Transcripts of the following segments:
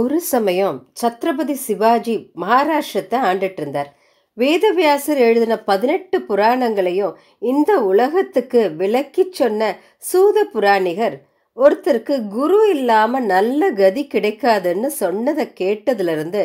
ஒரு சமயம் சத்ரபதி சிவாஜி மகாராஷ்டிரத்தை ஆண்டுட்டு இருந்தார் வேதவியாசர் எழுதின பதினெட்டு புராணங்களையும் இந்த உலகத்துக்கு விளக்கி சொன்ன சூத புராணிகர் ஒருத்தருக்கு குரு இல்லாம நல்ல கதி கிடைக்காதுன்னு சொன்னதை கேட்டதுல இருந்து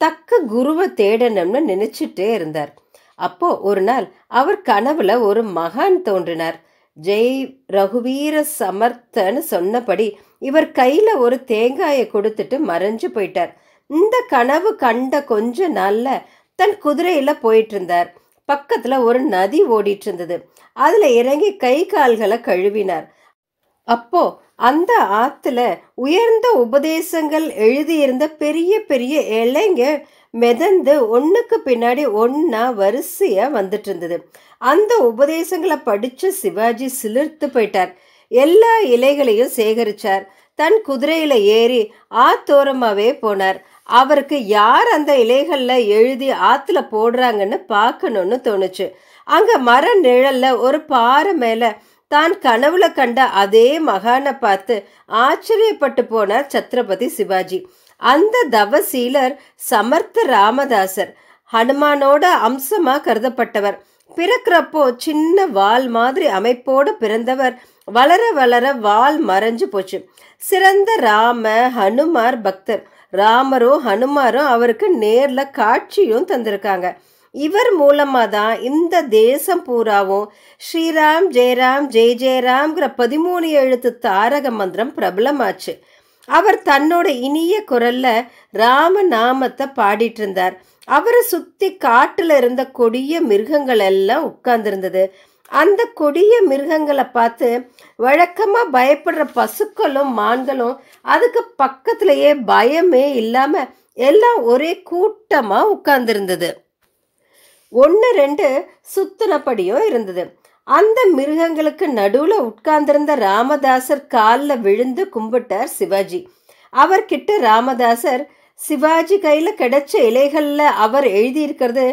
தக்க குருவை தேடணும்னு நினைச்சிட்டே இருந்தார். அப்போ ஒரு நாள் அவர் கனவுல ஒரு மகான் தோன்றினார். ஜெய் ரகுவீர சமர்த்தன்னு சொன்னபடி இவர் கையில் ஒரு தேங்காயை கொடுத்துட்டு மறைஞ்சு போயிட்டார். இந்த கனவு கண்ட கொஞ்ச நாளில் தன் குதிரையில் போயிட்டு இருந்தார் பக்கத்தில் ஒரு நதி ஓடிட்டு இருந்தது அதில் இறங்கி கை கால்களை கழுவினார். அப்போ அந்த ஆற்றுல உயர்ந்த உபதேசங்கள் எழுதியிருந்த பெரிய பெரிய இலைங்க மிதந்து ஒன்றுக்கு பின்னாடி ஒன்றா வரிசையாக வந்துட்டு இருந்தது அந்த உபதேசங்களை படித்து சிவாஜி சிலிர்த்து போயிட்டார். எல்லா இலைகளையும் சேகரிச்சார். தன் குதிரையில ஏறி ஆத்தோரமாவே போனார். அவருக்கு யார் அந்த இலைகளில் எழுதி ஆற்றுல போடுறாங்கன்னு பார்க்கணும்னு தோணுச்சு. அங்கே மர நிழலில் ஒரு பாறை மேலே தான் கனவுல கண்ட அதே மகானை பார்த்து ஆச்சரியப்பட்டு போனார் சத்ரபதி சிவாஜி. அந்த தவசீலர் சமர்த்த ராமதாசர் ஹனுமானோட அம்சமாக கருதப்பட்டவர். பிறக்கிறப்போ சின்ன வால் மாதிரி அமைப்போடு பிறந்தவர். வளர வளர வால் மறைஞ்சு போச்சு. சிறந்த ராம ஹனுமார் பக்தர். ராமரும் ஹனுமாரும் அவருக்கு நேரில் காட்சியும் தந்திருக்காங்க. இவர் மூலமாக தான் இந்த தேசம் பூராவும் ஸ்ரீராம் ஜெயராம் ஜெய் ஜெயராம்ங்கிற பதிமூணு எழுத்து தாரக மந்திரம் பிரபலமாச்சு. அவர் தன்னோட இனிய குரல்ல ராம நாமத்தை பாடிட்டு இருந்தார் அவரை சுத்தி காட்டுல இருந்த கொடிய மிருகங்கள் எல்லாம் உட்கார்ந்துருந்தது. அந்த கொடிய மிருகங்களை பார்த்து வழக்கமா பயப்படுற பசுக்களும் மான்களும் அதுக்கு பக்கத்திலேயே பயமே இல்லாம எல்லாம் ஒரே கூட்டமா உட்கார்ந்துருந்தது. ஒன்று ரெண்டு சுத்தினபடியும் இருந்தது. அந்த மிருகங்களுக்கு நடுவில் உட்கார்ந்திருந்த ராமதாசர் காலில் விழுந்து கும்பிட்டார் சிவாஜி. அவர்கிட்ட ராமதாசர் சிவாஜி கையில் கிடைச்ச இலைகளில் அவர் எழுதியிருக்கிறது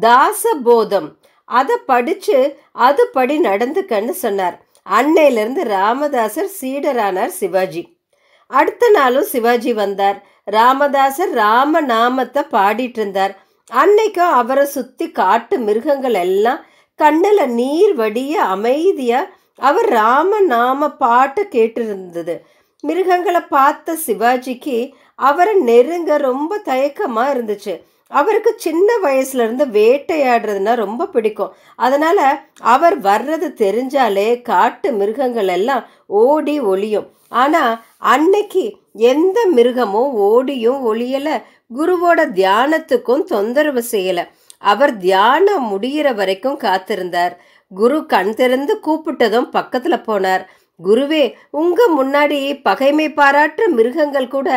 தாசபோதம். அதை படித்து அது படி நடந்துக்கன்னு சொன்னார். அன்னையிலிருந்து ராமதாசர் சீடரானார் சிவாஜி. அடுத்த நாளும் சிவாஜி வந்தார். ராமதாசர் ராம நாமத்தை பாடிட்டு இருந்தார். அன்னைக்கும் அவரை சுற்றி காட்டு மிருகங்கள் எல்லாம் கண்ணில் நீர் வடிய அமைதியாக அவர் ராம நாம பாட்டு கேட்டிருந்தது. மிருகங்களை பார்த்த சிவாஜிக்கு அவரை நெருங்க ரொம்ப தயக்கமாக இருந்துச்சு. அவருக்கு சின்ன வயசுல இருந்து வேட்டையாடுறதுனா ரொம்ப பிடிக்கும். அதனால அவர் வர்றது தெரிஞ்சாலே காட்டு மிருகங்கள் எல்லாம் ஓடி ஒளியும். ஆனா அன்னைக்கு எந்த மிருகமும் ஓடியும் ஒளியல. குருவோட தியானத்துக்கும் தொந்தரவு செய்யலை. அவர் தியானம் முடிகிற வரைக்கும் காத்திருந்தார். குரு கண் திறந்து கூப்பிட்டதும் பக்கத்துல போனார். குருவே உங்க முன்னாடி பகைமை பாராட்டுற மிருகங்கள் கூட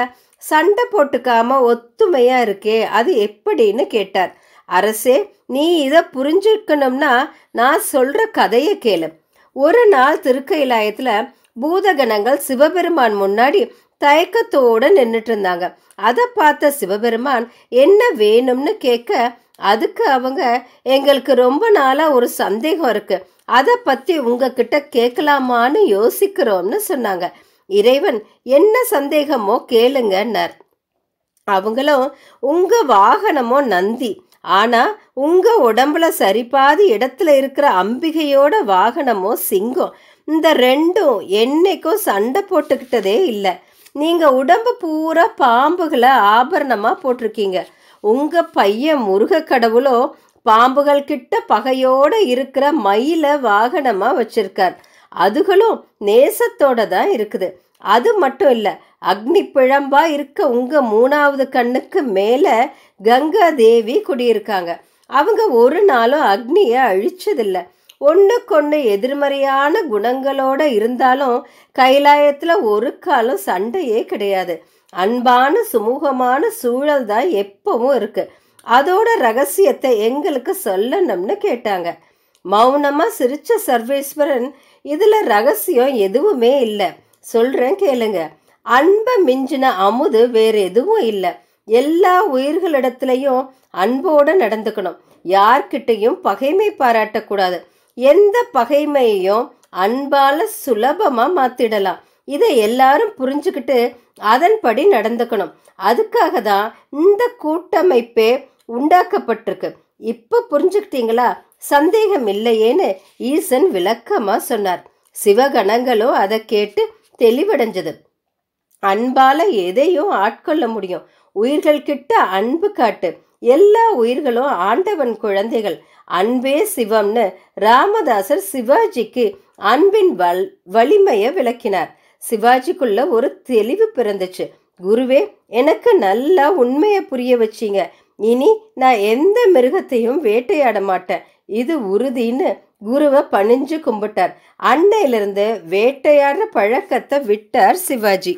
சண்டை போட்டுக்காம ஒத்துமையா இருக்கே அது எப்படின்னு கேட்டார். அரசே நீ இதை புரிஞ்சுக்கணும்னா நான் சொல்ற கதையை கேளு. ஒரு நாள் திருக்கயிலாயத்துல பூதகணங்கள் சிவபெருமான் முன்னாடி தயக்கத்தோட நின்றுட்டு இருந்தாங்க. அதை பார்த்த சிவபெருமான் என்ன வேணும்னு கேட்க அதுக்கு அவங்க எங்களுக்கு ரொம்ப நாளாக ஒரு சந்தேகம் இருக்கு. அதை பற்றி உங்ககிட்ட கேட்கலாமான்னு யோசிக்கிறோம்னு சொன்னாங்க. இறைவன் என்ன சந்தேகமோ கேளுங்கன்னார். அவங்களும் உங்க வாகனமோ நந்தி. ஆனா உங்க உடம்புல சரிபாதி இடத்துல இருக்கிற அம்பிகையோட வாகனமோ சிங்கம். இந்த ரெண்டும் என்னைக்கும் சண்டை போட்டுக்கிட்டதே இல்லை. நீங்க உடம்பு பூரா பாம்புகளை ஆபரணமா போட்டிருக்கீங்க. உங்க பையன் முருக கடவுளோ பாம்புகள் கிட்ட பகையோட இருக்கிற மயில வாகனமா வச்சிருக்கார். அதுகளும் நேசத்தோட தான் இருக்குது. அது மட்டும் இல்ல அக்னி பிழம்பா இருக்க உங்க மூணாவது கண்ணுக்கு மேல கங்கா தேவி குடியிருக்காங்க. அவங்க ஒரு நாளும் அக்னியை அழிச்சதில்லை. ஒன்றுக்கொன்று எதிர்மறையான குணங்களோட இருந்தாலும் கைலாயத்தில் ஒரு காலம் சண்டையே கிடையாது. அன்பான சுமூகமான சூழல் தான் எப்பவும் இருக்கு. அதோட ரகசியத்தை எங்களுக்கு சொல்லணும்னு கேட்டாங்க. மௌனமாக சிரிச்ச சர்வேஸ்வரன் இதில் ரகசியம் எதுவுமே இல்லை. சொல்கிறேன் கேளுங்க. அன்பை மிஞ்சின அமுது வேற எதுவும் இல்லை. எல்லா உயிர்களிடத்துலையும் அன்போடு நடந்துக்கணும். யார்கிட்டையும் பகைமை பாராட்டக்கூடாது. எந்த பகைமையையும் அன்பால சுலபமா மாத்திடலாம். இதை எல்லாரும் புரிஞ்சுக்கிட்டு அதன்படி நடந்துக்கணும். அதுக்காக தான் இந்த கூட்டமைப்பே உண்டாக்கப்பட்டிருக்கு. இப்போ புரிஞ்சுக்கிட்டீங்களா? சந்தேகம் இல்லையேன்னு ஈசன் விளக்கமாக சொன்னார். சிவகணங்களும் அதை கேட்டு தெளிவடைஞ்சது. அன்பால எதையும் ஆட்கொள்ள முடியும். உயிர்கள் கிட்ட அன்பு காட்டு. எல்லா உயிர்களும் ஆண்டவன் குழந்தைகள். அன்பே சிவம்னு ராமதாசர் சிவாஜிக்கு அன்பின் வல் வலிமையை விளக்கினார். சிவாஜிக்குள்ள ஒரு தெளிவு பிறந்துச்சு. குருவே எனக்கு நல்லா உண்மையை புரிய வச்சீங்க. இனி நான் எந்த மிருகத்தையும் வேட்டையாட மாட்டேன். இது உறுதின்னு குருவை பணிஞ்சு கும்பிட்டார். அன்னையிலிருந்து வேட்டையாடுற பழக்கத்தை விட்டார் சிவாஜி.